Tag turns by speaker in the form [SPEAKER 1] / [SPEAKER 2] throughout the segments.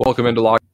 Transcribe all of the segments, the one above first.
[SPEAKER 1] Welcome into Locked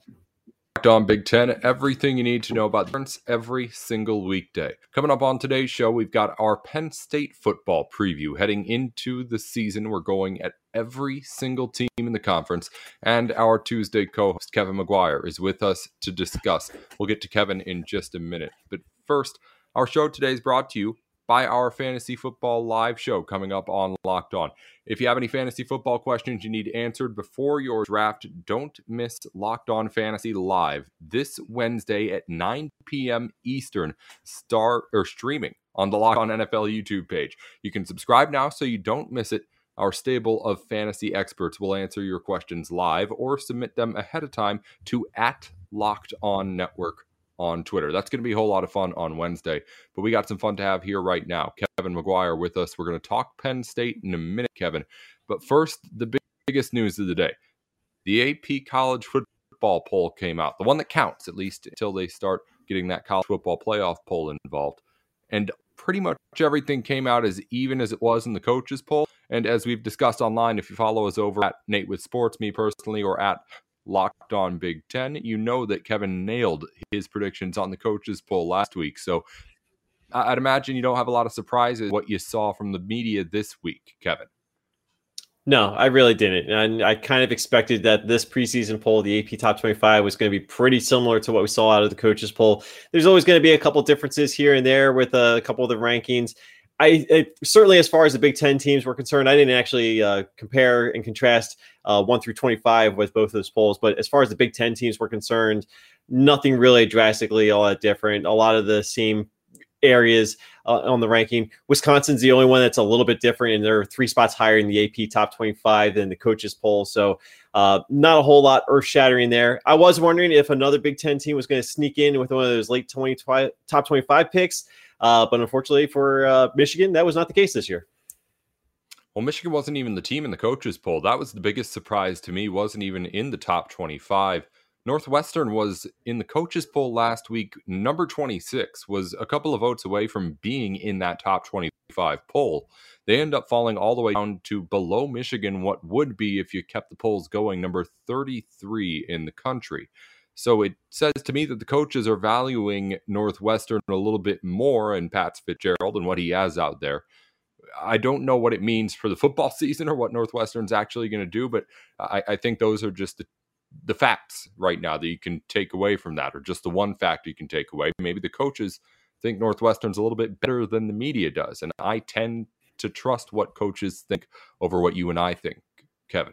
[SPEAKER 1] On Big Ten. Everything you need to know about the every single weekday. Coming up on today's show, we've got our Penn State football preview. Heading into the season, we're going at every single team in the conference. And our Tuesday co host, Kevin McGuire, is with us to discuss. We'll get to Kevin in just a minute. But first, our show today is brought to you by our fantasy football live show coming up on Locked On. If you have any fantasy football questions you need answered before your draft, don't miss Locked On Fantasy Live this Wednesday at 9 p.m. Eastern, start or streaming on the Locked On NFL YouTube page. You can subscribe now so you don't miss it. Our stable of fantasy experts will answer your questions live or submit them ahead of time to at Locked On Network on Twitter. That's going to be a whole lot of fun on Wednesday, but we got some fun to have here right now. Kevin McGuire with us. We're going to talk Penn State in a minute, Kevin. But first, the big, biggest news of the day the AP college football poll came out, the one that counts, at least until they start getting that college football playoff poll involved. And pretty much everything came out as even as it was in the coaches poll. And as we've discussed online, if you follow us over at Nate with Sports, me personally, or at Locked On Big Ten, you know that Kevin nailed his predictions on the coaches poll last week. So I'd imagine you don't have a lot of surprises what you saw from the media this week, Kevin.
[SPEAKER 2] No, I really didn't. And I kind of expected that this preseason poll, the AP Top 25, was going to be pretty similar to what we saw out of the coaches poll. There's always going to be a couple differences here and there with uh, a couple of the rankings. I, I, certainly, as far as the Big Ten teams were concerned, I didn't actually uh, compare and contrast uh, one through twenty-five with both of those polls. But as far as the Big Ten teams were concerned, nothing really drastically all that different. A lot of the same areas uh, on the ranking. Wisconsin's the only one that's a little bit different, and they're three spots higher in the AP top twenty-five than the coaches poll. So, uh, not a whole lot earth-shattering there. I was wondering if another Big Ten team was going to sneak in with one of those late 20, top twenty-five picks. Uh, but unfortunately for uh, Michigan, that was not the case this year.
[SPEAKER 1] Well, Michigan wasn't even the team in the coaches poll. That was the biggest surprise to me. wasn't even in the top 25. Northwestern was in the coaches poll last week, number 26, was a couple of votes away from being in that top 25 poll. They end up falling all the way down to below Michigan, what would be, if you kept the polls going, number 33 in the country. So it says to me that the coaches are valuing Northwestern a little bit more and Pat Fitzgerald and what he has out there. I don't know what it means for the football season or what Northwestern's actually going to do, but I, I, think those are just the, the facts right now that you can take away from that, or just the one fact you can take away. Maybe the coaches think Northwestern's a little bit better than the media does, and I tend to trust what coaches think over what you and I think, Kevin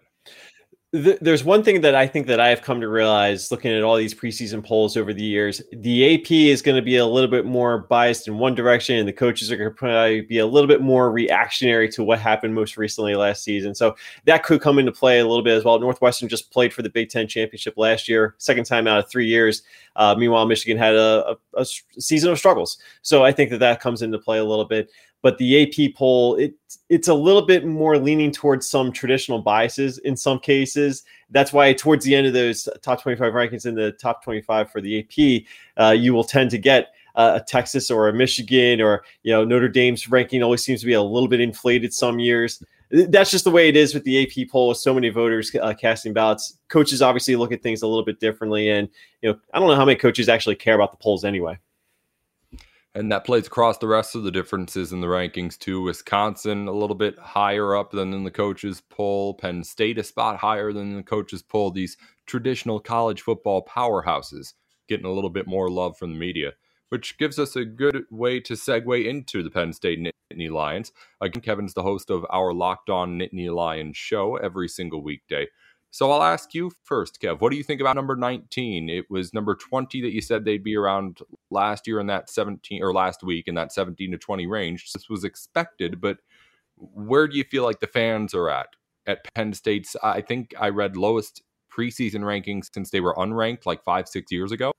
[SPEAKER 2] there's one thing that I think that I have come to realize looking at all these preseason polls over the years. The AP is going to be a little bit more biased in one direction, and the coaches are going to probably be a little bit more reactionary to what happened most recently last season. So that could come into play a little bit as well. Northwestern just played for the Big Ten championship last year, second time out of three years. Uh, meanwhile, Michigan had a, a, a season of struggles. So I think that that comes into play a little bit but the AP poll it it's a little bit more leaning towards some traditional biases in some cases. That's why towards the end of those top 25 rankings in the top 25 for the AP, uh, you will tend to get uh, a Texas or a Michigan or you know Notre Dame's ranking always seems to be a little bit inflated some years. That's just the way it is with the AP poll. With so many voters uh, casting ballots, coaches obviously look at things a little bit differently, and you know I don't know how many coaches actually care about the polls anyway
[SPEAKER 1] and that plays across the rest of the differences in the rankings too. Wisconsin a little bit higher up than in the coaches poll. Penn State a spot higher than the coaches poll. These traditional college football powerhouses getting a little bit more love from the media, which gives us a good way to segue into the Penn State Nittany Lions. Again, Kevin's the host of our Locked On Nittany Lions show every single weekday. So I'll ask you first, Kev. What do you think about number 19? It was number 20 that you said they'd be around last year in that 17 or last week in that 17 to 20 range. This was expected, but where do you feel like the fans are at at Penn State's, I think I read lowest preseason rankings since they were unranked like five, six years ago.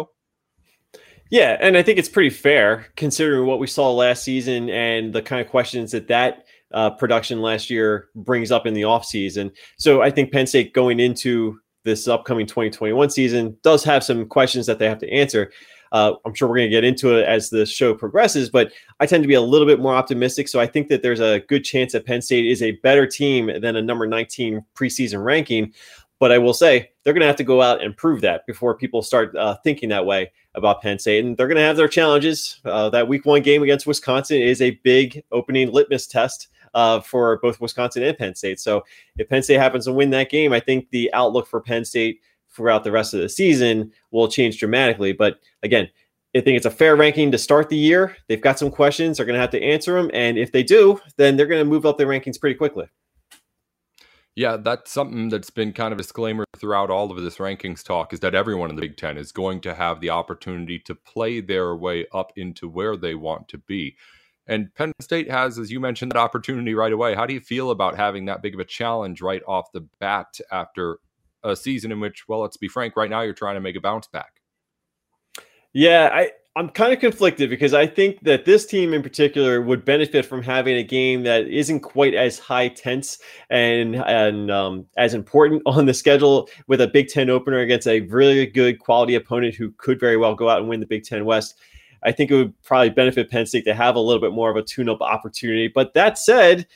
[SPEAKER 2] Yeah, and I think it's pretty fair considering what we saw last season and the kind of questions that that uh, production last year brings up in the offseason. So I think Penn State going into this upcoming 2021 season does have some questions that they have to answer. Uh, I'm sure we're going to get into it as the show progresses, but I tend to be a little bit more optimistic. So I think that there's a good chance that Penn State is a better team than a number 19 preseason ranking. But I will say they're going to have to go out and prove that before people start uh, thinking that way about Penn State. And they're going to have their challenges. Uh, that week one game against Wisconsin is a big opening litmus test uh, for both Wisconsin and Penn State. So if Penn State happens to win that game, I think the outlook for Penn State throughout the rest of the season will change dramatically. But again, I think it's a fair ranking to start the year. They've got some questions. They're going to have to answer them. And if they do, then they're going to move up their rankings pretty quickly.
[SPEAKER 1] Yeah, that's something that's been kind of a disclaimer throughout all of this rankings talk is that everyone in the Big Ten is going to have the opportunity to play their way up into where they want to be. And Penn State has, as you mentioned, that opportunity right away. How do you feel about having that big of a challenge right off the bat after a season in which, well, let's be frank, right now you're trying to make a bounce back?
[SPEAKER 2] Yeah, I, I'm kind of conflicted because I think that this team in particular would benefit from having a game that isn't quite as high tense and and um, as important on the schedule with a Big Ten opener against a really good quality opponent who could very well go out and win the Big Ten West. I think it would probably benefit Penn State to have a little bit more of a tune-up opportunity. But that said,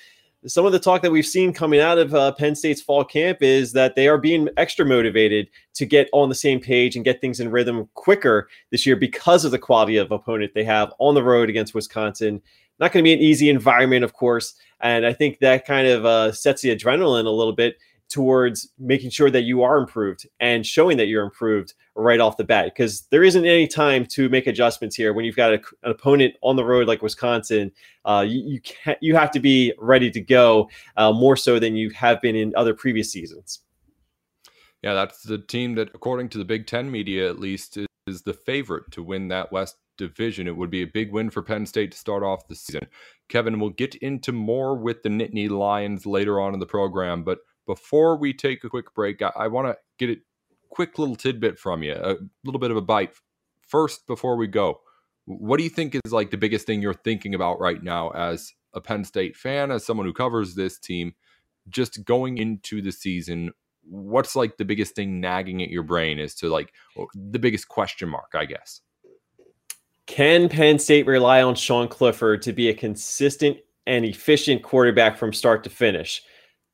[SPEAKER 2] some of the talk that we've seen coming out of uh, Penn State's fall camp is that they are being extra motivated to get on the same page and get things in rhythm quicker this year because of the quality of opponent they have on the road against Wisconsin. Not going to be an easy environment, of course, and I think that kind of uh, sets the adrenaline a little bit towards making sure that you are improved and showing that you're improved right off the bat because there isn't any time to make adjustments here when you've got a, an opponent on the road like Wisconsin. Uh, you you, can, you have to be ready to go uh, more so than you have been in other previous seasons.
[SPEAKER 1] Yeah, that's the team that, according to the Big Ten media at least, is the favorite to win that West division. It would be a big win for Penn State to start off the season. Kevin, we'll get into more with the Nittany Lions later on in the program, but before we take a quick break, I, I want to get a quick little tidbit from you, a little bit of a bite. First, before we go, what do you think is like the biggest thing you're thinking about right now as a Penn State fan, as someone who covers this team, just going into the season? What's like the biggest thing nagging at your brain as to like the biggest question mark, I guess?
[SPEAKER 2] Can Penn State rely on Sean Clifford to be a consistent and efficient quarterback from start to finish?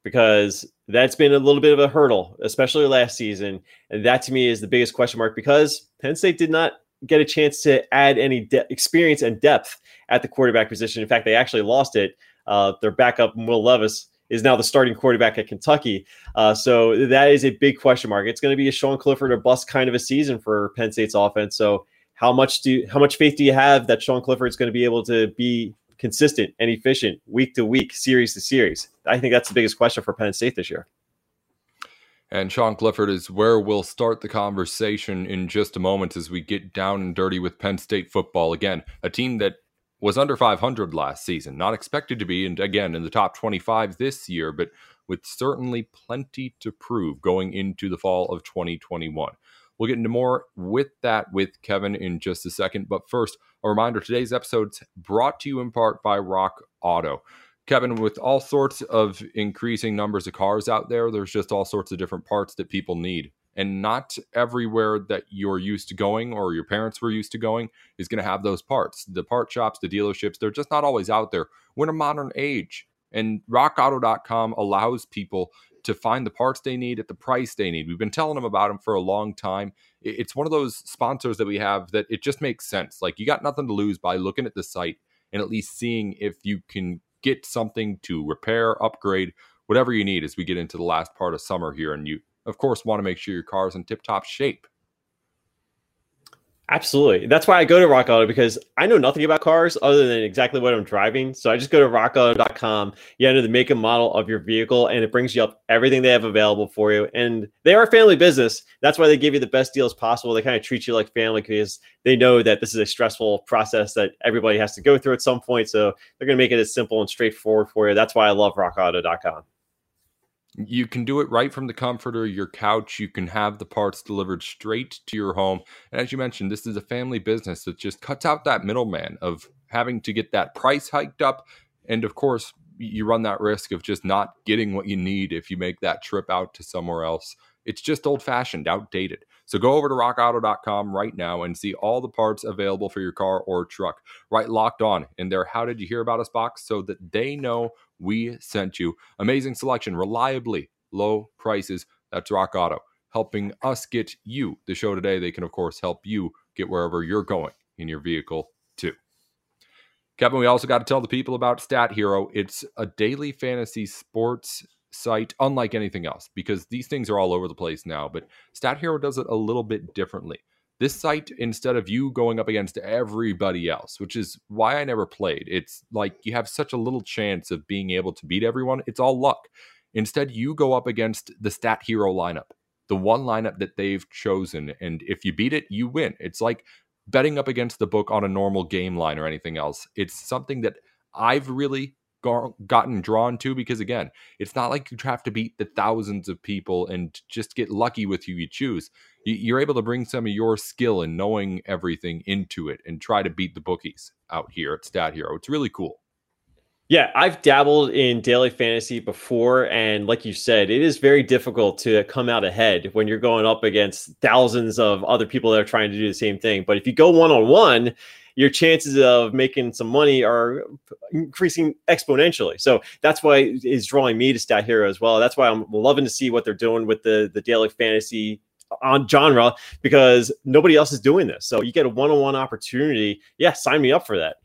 [SPEAKER 2] Because that's been a little bit of a hurdle, especially last season. And that to me is the biggest question mark because Penn State did not get a chance to add any de- experience and depth at the quarterback position. In fact, they actually lost it. Uh, their backup, Will Levis, is now the starting quarterback at Kentucky. Uh, so that is a big question mark. It's going to be a Sean Clifford or bust kind of a season for Penn State's offense. So how much do how much faith do you have that Sean Clifford is going to be able to be consistent and efficient week to week, series to series? I think that's the biggest question for Penn State this year.
[SPEAKER 1] And Sean Clifford is where we'll start the conversation in just a moment as we get down and dirty with Penn State football. Again, a team that was under 500 last season, not expected to be, and again, in the top 25 this year, but with certainly plenty to prove going into the fall of 2021. We'll get into more with that with Kevin in just a second. But first, a reminder today's episode's brought to you in part by Rock Auto. Kevin, with all sorts of increasing numbers of cars out there, there's just all sorts of different parts that people need. And not everywhere that you're used to going or your parents were used to going is going to have those parts. The part shops, the dealerships, they're just not always out there. We're in a modern age. And rockauto.com allows people to find the parts they need at the price they need. We've been telling them about them for a long time. It's one of those sponsors that we have that it just makes sense. Like you got nothing to lose by looking at the site and at least seeing if you can get something to repair, upgrade, whatever you need as we get into the last part of summer here. And you, of course, want to make sure your car is in tip top shape.
[SPEAKER 2] Absolutely. That's why I go to Rock Auto because I know nothing about cars other than exactly what I'm driving. So I just go to rockauto.com, you enter the make and model of your vehicle, and it brings you up everything they have available for you. And they are a family business. That's why they give you the best deals possible. They kind of treat you like family because they know that this is a stressful process that everybody has to go through at some point. So they're going to make it as simple and straightforward for you. That's why I love rockauto.com.
[SPEAKER 1] You can do it right from the comfort of your couch. You can have the parts delivered straight to your home. And as you mentioned, this is a family business that just cuts out that middleman of having to get that price hiked up. And of course, you run that risk of just not getting what you need if you make that trip out to somewhere else. It's just old fashioned, outdated. So go over to rockauto.com right now and see all the parts available for your car or truck. Right locked on in their How Did You Hear About Us box so that they know we sent you. Amazing selection, reliably low prices. That's Rock Auto, helping us get you the show today. They can, of course, help you get wherever you're going in your vehicle, too. Kevin, we also got to tell the people about Stat Hero. It's a daily fantasy sports site unlike anything else because these things are all over the place now, but Stat Hero does it a little bit differently. This site, instead of you going up against everybody else, which is why I never played, it's like you have such a little chance of being able to beat everyone. It's all luck. Instead, you go up against the Stat Hero lineup, the one lineup that they've chosen. And if you beat it, you win. It's like betting up against the book on a normal game line or anything else. It's something that I've really gotten drawn to because again it's not like you have to beat the thousands of people and just get lucky with who you choose you're able to bring some of your skill and knowing everything into it and try to beat the bookies out here at stat hero it's really cool
[SPEAKER 2] yeah, I've dabbled in daily fantasy before. And like you said, it is very difficult to come out ahead when you're going up against thousands of other people that are trying to do the same thing. But if you go one on one, your chances of making some money are increasing exponentially. So that's why it's drawing me to Stat Hero as well. That's why I'm loving to see what they're doing with the the daily fantasy on genre because nobody else is doing this. So you get a one-on-one opportunity. Yeah, sign me up for that.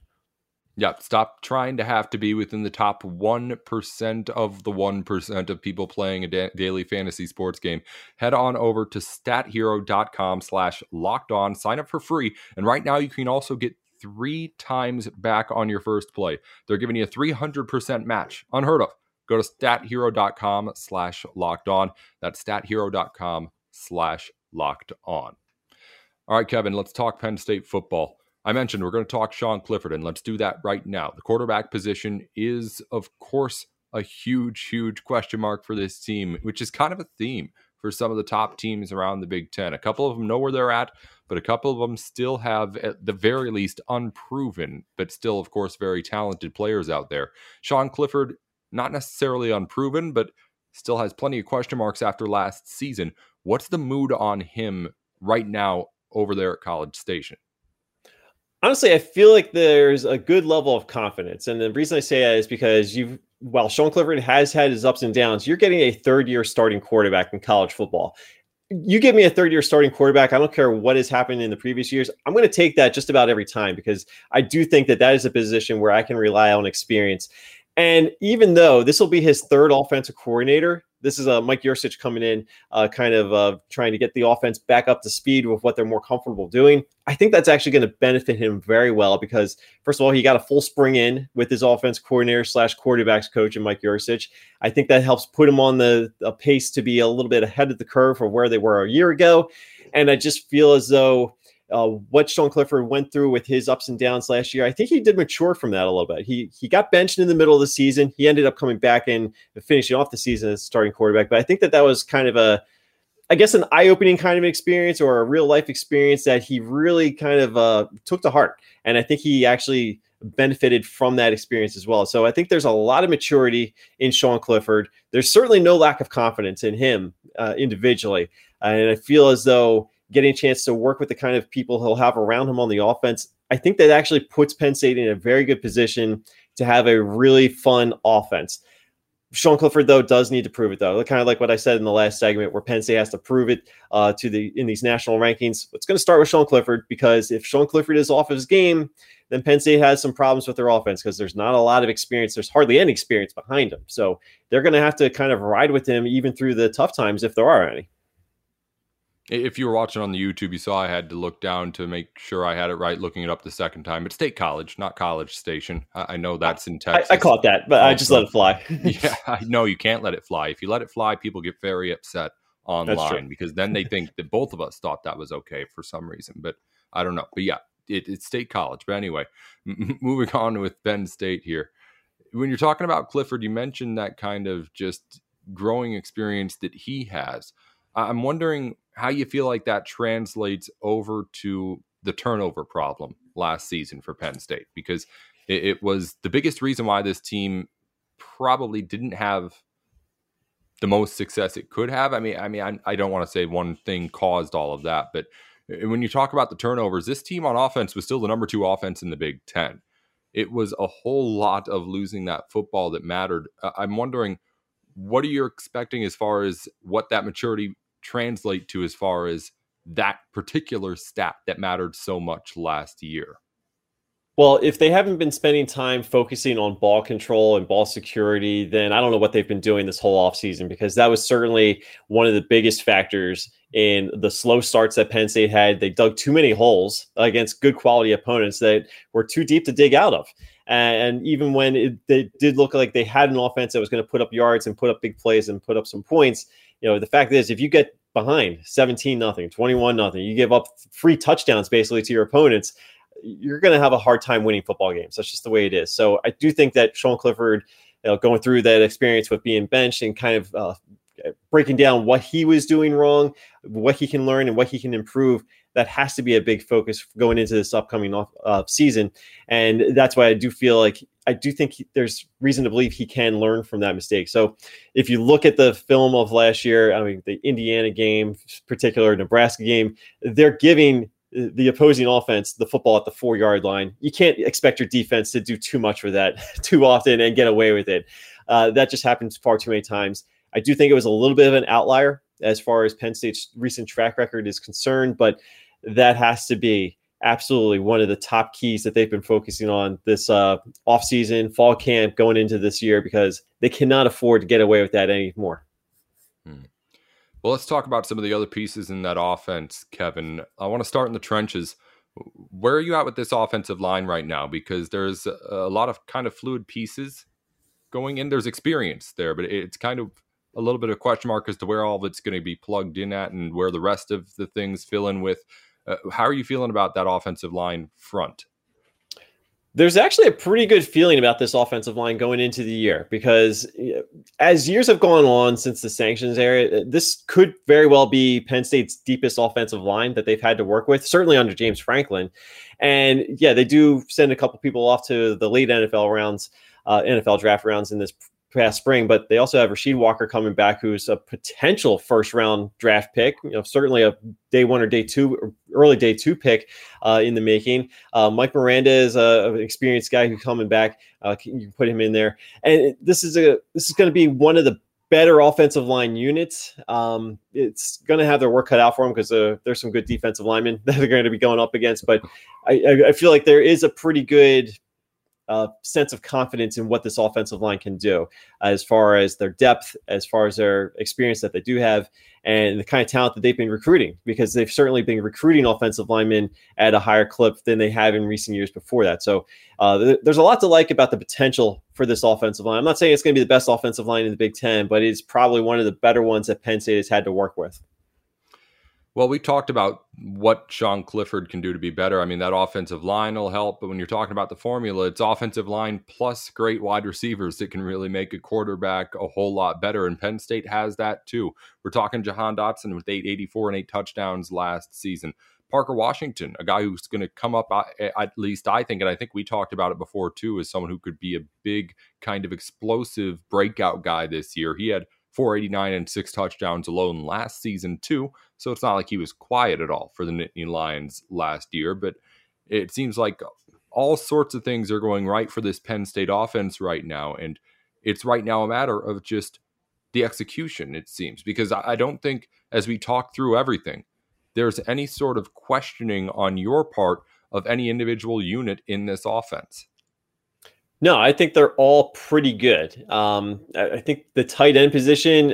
[SPEAKER 1] Yeah, stop trying to have to be within the top 1% of the 1% of people playing a da- daily fantasy sports game. Head on over to stathero.com slash locked on, sign up for free. And right now you can also get three times back on your first play. They're giving you a 300% match. Unheard of. Go to stathero.com slash locked on. That's stathero.com slash locked on. All right, Kevin, let's talk Penn State football. I mentioned we're going to talk Sean Clifford, and let's do that right now. The quarterback position is, of course, a huge, huge question mark for this team, which is kind of a theme for some of the top teams around the Big Ten. A couple of them know where they're at, but a couple of them still have, at the very least, unproven, but still, of course, very talented players out there. Sean Clifford, not necessarily unproven, but still has plenty of question marks after last season. What's the mood on him right now over there at College Station?
[SPEAKER 2] honestly, I feel like there's a good level of confidence. And the reason I say that is because you've, while Sean Clifford has had his ups and downs, you're getting a third year starting quarterback in college football. You give me a third year starting quarterback. I don't care what has happened in the previous years. I'm going to take that just about every time because I do think that that is a position where I can rely on experience. And even though this will be his third offensive coordinator, this is uh, Mike Yurcich coming in, uh, kind of uh, trying to get the offense back up to speed with what they're more comfortable doing. I think that's actually going to benefit him very well because, first of all, he got a full spring in with his offense coordinator slash quarterbacks coach and Mike Yurcich. I think that helps put him on the pace to be a little bit ahead of the curve for where they were a year ago. And I just feel as though uh, what Sean Clifford went through with his ups and downs last year, I think he did mature from that a little bit. He he got benched in the middle of the season. He ended up coming back and finishing off the season as starting quarterback. But I think that that was kind of a, I guess, an eye opening kind of experience or a real life experience that he really kind of uh, took to heart. And I think he actually benefited from that experience as well. So I think there's a lot of maturity in Sean Clifford. There's certainly no lack of confidence in him uh, individually. And I feel as though getting a chance to work with the kind of people he'll have around him on the offense, I think that actually puts Penn State in a very good position to have a really fun offense. Sean Clifford, though, does need to prove it, though. Kind of like what I said in the last segment, where Penn State has to prove it uh, to the in these national rankings. It's going to start with Sean Clifford because if Sean Clifford is off his game, then Penn State has some problems with their offense because there's not a lot of experience. There's hardly any experience behind him, so they're going to have to kind of ride with him even through the tough times if there are any.
[SPEAKER 1] If you were watching on the YouTube, you saw I had to look down to make sure I had it right, looking it up the second time. It's State College, not College Station. I, I know that's in Texas.
[SPEAKER 2] I, I caught that, but also, I just let it fly.
[SPEAKER 1] yeah, I know you can't let it fly. If you let it fly, people get very upset online because then they think that both of us thought that was okay for some reason. But I don't know. But yeah, it, it's State College. But anyway, m- moving on with Penn State here. When you're talking about Clifford, you mentioned that kind of just growing experience that he has. I'm wondering how you feel like that translates over to the turnover problem last season for Penn State because it, it was the biggest reason why this team probably didn't have the most success it could have. I mean, I mean, I, I don't want to say one thing caused all of that, but eh, when you talk about the turnovers, this team on offense was still the number two offense in the Big Ten. It was a whole lot of losing that football that mattered. I'm wondering, what are you expecting as far as what that maturity translate to as far as that particular stat that mattered so much last year?
[SPEAKER 2] Well, if they haven't been spending time focusing on ball control and ball security, then I don't know what they've been doing this whole offseason because that was certainly one of the biggest factors in the slow starts that Penn State had. They dug too many holes against good quality opponents that were too deep to dig out of. And even when it, they did look like they had an offense that was going to put up yards and put up big plays and put up some points, you know, the fact is if you get behind 17 nothing, 21 nothing, you give up free touchdowns basically to your opponents you're going to have a hard time winning football games. That's just the way it is. So I do think that Sean Clifford, you know, going through that experience with being benched and kind of uh, breaking down what he was doing wrong, what he can learn, and what he can improve. That has to be a big focus going into this upcoming off, uh, season, and that's why I do feel like I do think he, there's reason to believe he can learn from that mistake. So, if you look at the film of last year, I mean the Indiana game, particular Nebraska game, they're giving the opposing offense the football at the four yard line. You can't expect your defense to do too much for that too often and get away with it. Uh, that just happens far too many times. I do think it was a little bit of an outlier as far as Penn State's recent track record is concerned, but that has to be absolutely one of the top keys that they've been focusing on this uh, offseason, fall camp, going into this year, because they cannot afford to get away with that anymore.
[SPEAKER 1] Hmm. Well, let's talk about some of the other pieces in that offense, Kevin. I want to start in the trenches. Where are you at with this offensive line right now? Because there's a lot of kind of fluid pieces going in. There's experience there, but it's kind of a little bit of question mark as to where all of it's going to be plugged in at and where the rest of the things fill in with. Uh, how are you feeling about that offensive line front?
[SPEAKER 2] There's actually a pretty good feeling about this offensive line going into the year because as years have gone on since the sanctions era, this could very well be Penn State's deepest offensive line that they've had to work with, certainly under James Franklin. And yeah, they do send a couple people off to the late NFL rounds, uh, NFL draft rounds in this past spring, but they also have Rasheed Walker coming back, who's a potential first round draft pick. You know, certainly a day one or day two, early day two pick uh, in the making. Uh, Mike Miranda is a, an experienced guy who's coming back. Uh, you can put him in there, and this is a this is going to be one of the better offensive line units. Um, it's going to have their work cut out for them because uh, there's some good defensive linemen that they're going to be going up against. But I, I, feel like there is a pretty good uh, sense of confidence in what this offensive line can do as far as their depth, as far as their experience that they do have, and the kind of talent that they've been recruiting because they've certainly been recruiting offensive linemen at a higher clip than they have in recent years before that. So uh, th- there's a lot to like about the potential for this offensive line. I'm not saying it's going to be the best offensive line in the Big Ten, but it's probably one of the better ones that Penn State has had to work with.
[SPEAKER 1] Well, we talked about what Sean Clifford can do to be better. I mean, that offensive line will help, but when you're talking about the formula, it's offensive line plus great wide receivers that can really make a quarterback a whole lot better. And Penn State has that too. We're talking Jahan Dotson with 884 and eight touchdowns last season. Parker Washington, a guy who's going to come up, uh, at least I think, and I think we talked about it before too, as someone who could be a big kind of explosive breakout guy this year. He had 489 and six touchdowns alone last season, too. So it's not like he was quiet at all for the Nittany Lions last year, but it seems like all sorts of things are going right for this Penn State offense right now. And it's right now a matter of just the execution, it seems, because I don't think as we talk through everything, there's any sort of questioning on your part of any individual unit in this offense.
[SPEAKER 2] No, I think they're all pretty good. Um, I, think the tight end position,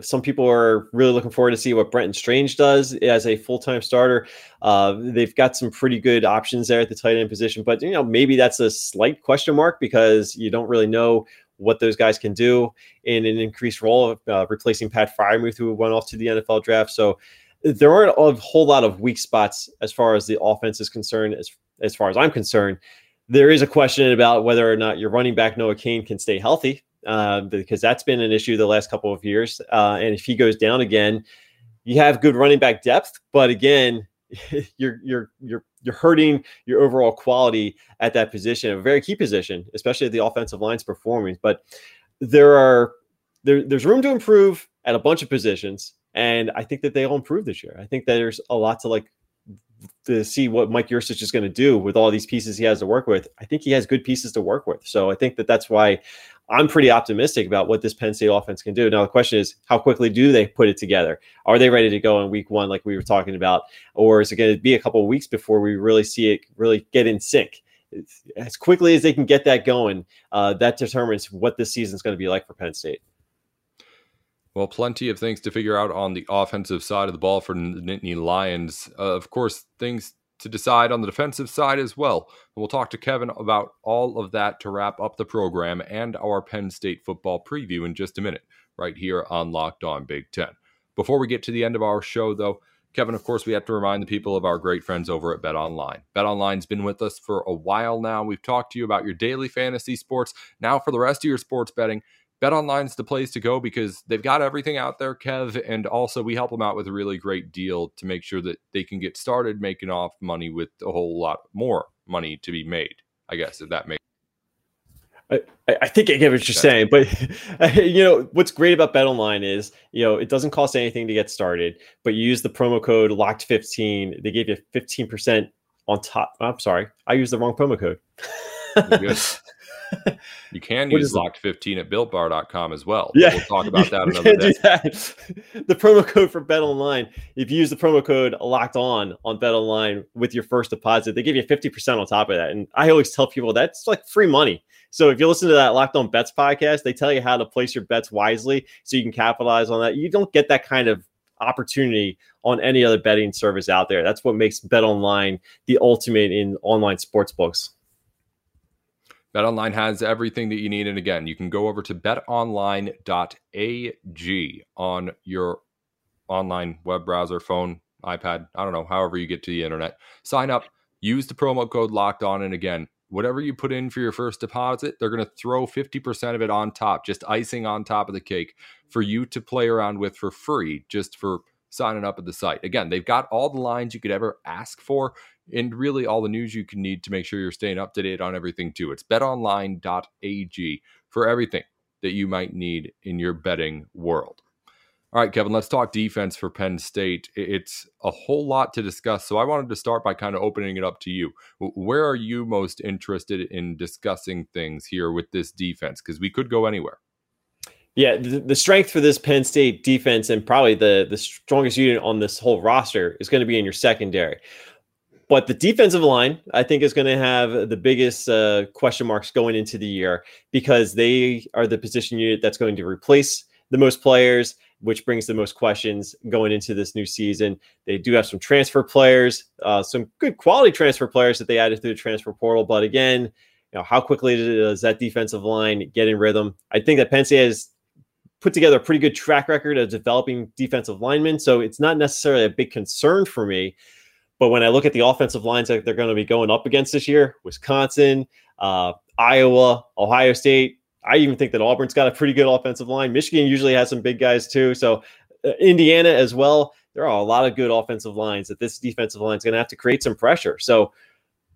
[SPEAKER 2] some people are really looking forward to see what Brenton Strange does as a full time starter. Uh, they've got some pretty good options there at the tight end position, but you know maybe that's a slight question mark because you don't really know what those guys can do in an increased role of uh, replacing Pat Freiermuth, who went off to the NFL draft. So there aren't a whole lot of weak spots as far as the offense is concerned. As as far as I'm concerned there is a question about whether or not your running back Noah Cain can stay healthy. uh, because that's been an issue the last couple of years. Uh, and if he goes down again, you have good running back depth, but again, you're you're you're you're hurting your overall quality at that position, a very key position, especially if the offensive line's performing. But there are there, there's room to improve at a bunch of positions, and I think that they all improve this year. I think that there's a lot to like to see what Mike Yurcich is going to do with all these pieces he has to work with. I think he has good pieces to work with. So I think that that's why I'm pretty optimistic about what this Penn State offense can do. Now the question is, how quickly do they put it together? Are they ready to go in week one, like we were talking about, or is it going to be a couple weeks before we really see it really get in sync? As quickly as they can get that going, uh, that determines what this season is going to be like for Penn State.
[SPEAKER 1] Well, plenty of things to figure out on the offensive side of the ball for the Nittany Lions. Uh, of course, things to decide on the defensive side as well. And we'll talk to Kevin about all of that to wrap up the program and our Penn State football preview in just a minute, right here on Locked On Big Ten. Before we get to the end of our show, though, Kevin, of course, we have to remind the people of our great friends over at Bet Online. Bet Online's been with us for a while now. We've talked to you about your daily fantasy sports. Now, for the rest of your sports betting, BetOnline's the place to go because they've got everything out there, Kev, and also we help them out with a really great deal to make sure that they can get started making off money with a whole lot more money to be made. I guess if that makes.
[SPEAKER 2] I, I think I get what you're saying, but you know what's great about BetOnline is you know it doesn't cost anything to get started, but you use the promo code Locked15. They gave you 15 percent on top. I'm sorry, I used the wrong promo code.
[SPEAKER 1] you can use locked 15 at builtbar.com as well. Yeah. We'll talk about that another day.
[SPEAKER 2] The promo code for Bet Online, if you use the promo code locked on on Bet Online with your first deposit, they give you 50% on top of that. And I always tell people that's like free money. So if you listen to that Locked On Bets podcast, they tell you how to place your bets wisely so you can capitalize on that. You don't get that kind of opportunity on any other betting service out there. That's what makes Bet Online the ultimate in online sports books.
[SPEAKER 1] BetOnline has everything that you need. And again, you can go over to betonline.ag on your online web browser, phone, iPad, I don't know, however you get to the internet. Sign up, use the promo code locked on. And again, whatever you put in for your first deposit, they're going to throw 50% of it on top, just icing on top of the cake for you to play around with for free, just for signing up at the site. Again, they've got all the lines you could ever ask for and really all the news you can need to make sure you're staying up to date on everything too. It's betonline.ag for everything that you might need in your betting world. All right, Kevin, let's talk defense for Penn State. It's a whole lot to discuss. So I wanted to start by kind of opening it up to you. Where are you most interested in discussing things here with this defense? Because we could go anywhere.
[SPEAKER 2] Yeah, the, the, strength for this Penn State defense and probably the, the strongest unit on this whole roster is going to be in your secondary. But the defensive line, I think, is going to have the biggest uh, question marks going into the year because they are the position unit that's going to replace the most players, which brings the most questions going into this new season. They do have some transfer players, uh, some good quality transfer players that they added through the transfer portal. But again, you know, how quickly does that defensive line get in rhythm? I think that State has put together a pretty good track record of developing defensive linemen, so it's not necessarily a big concern for me. But when I look at the offensive lines that they're going to be going up against this year, Wisconsin, uh, Iowa, Ohio State, I even think that Auburn's got a pretty good offensive line. Michigan usually has some big guys too. So uh, Indiana as well. There are a lot of good offensive lines that this defensive line is going to have to create some pressure. So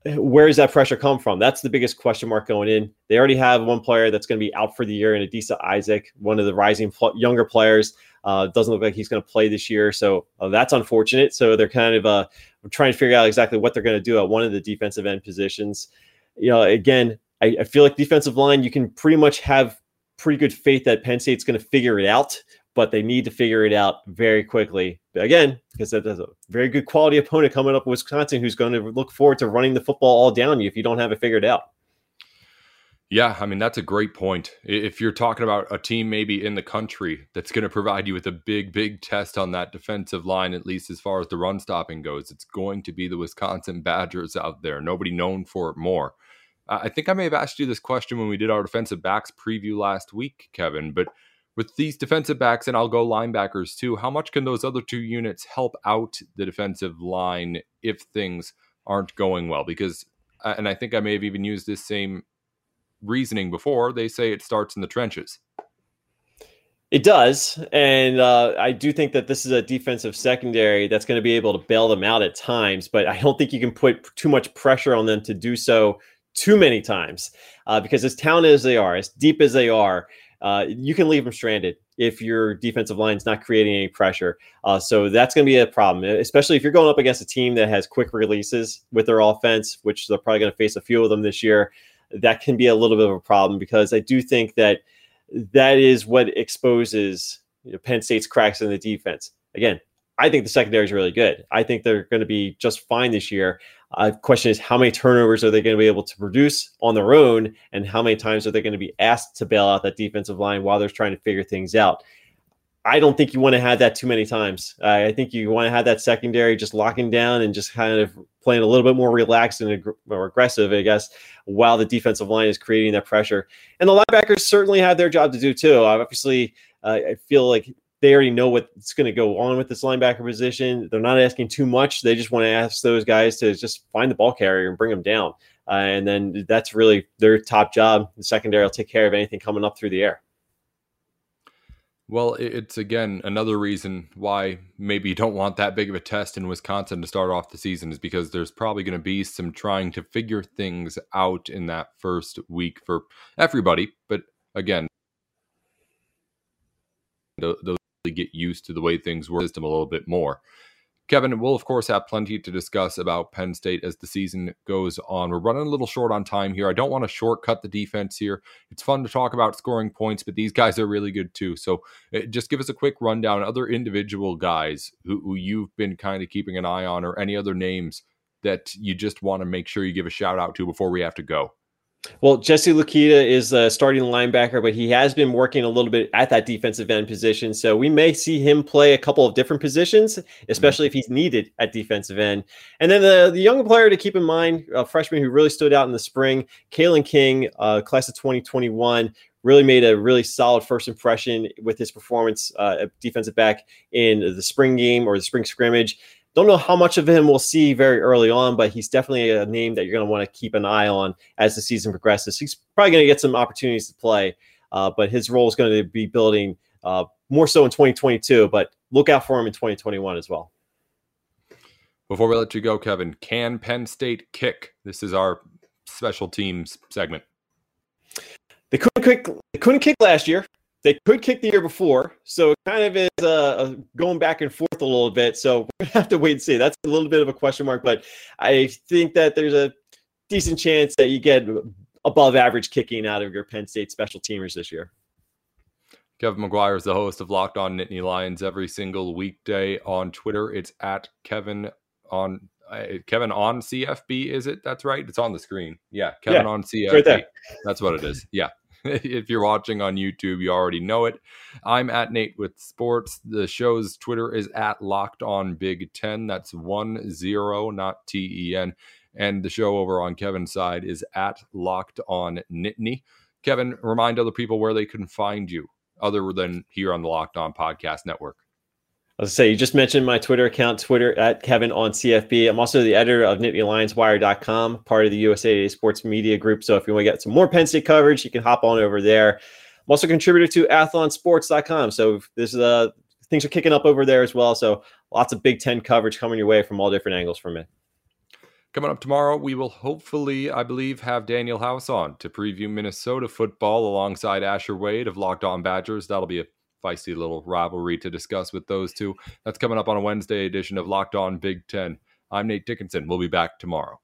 [SPEAKER 2] where does that pressure come from? That's the biggest question mark going in. They already have one player that's going to be out for the year in Adisa Isaac, one of the rising younger players. Uh, doesn't look like he's going to play this year, so uh, that's unfortunate. So they're kind of uh, trying to figure out exactly what they're going to do at one of the defensive end positions. You know, again, I, I feel like defensive line, you can pretty much have pretty good faith that Penn State's going to figure it out, but they need to figure it out very quickly. Again, because there's a very good quality opponent coming up, Wisconsin, who's going to look forward to running the football all down you if you don't have it figured out.
[SPEAKER 1] Yeah, I mean that's a great point. If you're talking about a team maybe in the country that's going to provide you with a big, big test on that defensive line, at least as far as the run stopping goes, it's going to be the Wisconsin Badgers out there. Nobody known for it more. I think I may have asked you this question when we did our defensive backs preview last week, Kevin. But with these defensive backs, and I'll go linebackers too, how much can those other two units help out the defensive line if things aren't going well? Because, and I think I may have even used this same reasoning before, they say it starts in the trenches.
[SPEAKER 2] It does, and uh, I do think that this is a defensive secondary that's going to be able to bail them out at times. But I don't think you can put too much pressure on them to do so too many times, uh, because as talented as they are, as deep as they are, uh, you can leave them stranded if your defensive line is not creating any pressure. Uh, so that's going to be a problem, especially if you're going up against a team that has quick releases with their offense, which they're probably going to face a few of them this year. That can be a little bit of a problem because I do think that that is what exposes you know, Penn State's cracks in the defense. Again, I think the secondary is really good. I think they're going to be just fine this year. Uh, question is, how many turnovers are they going to be able to produce on their own, and how many times are they going to be asked to bail out that defensive line while they're trying to figure things out? I don't think you want to have that too many times. Uh, I think you want to have that secondary just locking down and just kind of playing a little bit more relaxed and ag- more aggressive, I guess, while the defensive line is creating that pressure. And the linebackers certainly have their job to do too. Obviously, uh, I feel like they already know what's going to go on with this linebacker position. They're not asking too much. They just want to ask those guys to just find the ball carrier and bring them down. Uh, and then that's really their top job. The secondary will take care of anything coming up through the air.
[SPEAKER 1] Well, it's again another reason why maybe you don't want that big of a test in Wisconsin to start off the season is because there's probably going to be some trying to figure things out in that first week for everybody. But again, those get used to the way things work system a little bit more. Kevin, we'll of course have plenty to discuss about Penn State as the season goes on. We're running a little short on time here. I don't want to shortcut the defense here. It's fun to talk about scoring points, but these guys are really good too. So eh, just give us a quick rundown. Other individual guys who, who you've been kind of keeping an eye on, or any other names that you just want to make sure you give a shout out to before we have to go.
[SPEAKER 2] Well, Jesse Luketa is a starting linebacker, but he has been working a little bit at that defensive end position. So we may see him play a couple of different positions, especially if he's needed at defensive end. And then the, the young player to keep in mind, a freshman who really stood out in the spring, Kalen King, uh, class of 2021, really made a really solid first impression with his performance uh, at defensive back in the spring game or the spring scrimmage. Don't know how much of him we'll see very early on, but he's definitely a name that you're going to want to keep an eye on as the season progresses. He's probably going to get some opportunities to play, uh, but his role is going to be building uh, more so in 2022. But look out for him in 2021 as well.
[SPEAKER 1] Before we let you go, Kevin, can Penn State kick? This is our special teams segment.
[SPEAKER 2] They couldn't kick. They couldn't kick last year. They could kick the year before, so it kind of is uh, going back and forth a little bit. So we're gonna have to wait and see. That's a little bit of a question mark, but I think that there's a decent chance that you get above average kicking out of your Penn State special teamers this year.
[SPEAKER 1] Kevin McGuire is the host of Locked On Nittany Lions every single weekday on Twitter. It's at Kevin on uh, Kevin on CFB. Is it? That's right. It's on the screen. Yeah, Kevin yeah, on CFB. Right. That's what it is. Yeah. if you're watching on YouTube, you already know it. I'm at Nate with Sports. The show's Twitter is at Locked On Big Ten. That's one zero, not T E N. And the show over on Kevin's side is at Locked On Nittany. Kevin, remind other people where they can find you other than here on the Locked On Podcast Network.
[SPEAKER 2] I was say you just mentioned my Twitter account, Twitter at Kevin on CFB. I'm also the editor of NittanyLionsWire.com, part of the USA Today Sports Media Group. So if you want to get some more Penn State coverage, you can hop on over there. I'm also a contributor to AthlonSports.com. So this is uh, things are kicking up over there as well. So lots of Big Ten coverage coming your way from all different angles from it.
[SPEAKER 1] Coming up tomorrow, we will hopefully, I believe, have Daniel House on to preview Minnesota football alongside Asher Wade of Locked On Badgers. That'll be a feisty little rivalry to discuss with those two. That's coming up on a Wednesday edition of Locked On Big Ten. I'm Nate Dickinson. We'll be back tomorrow.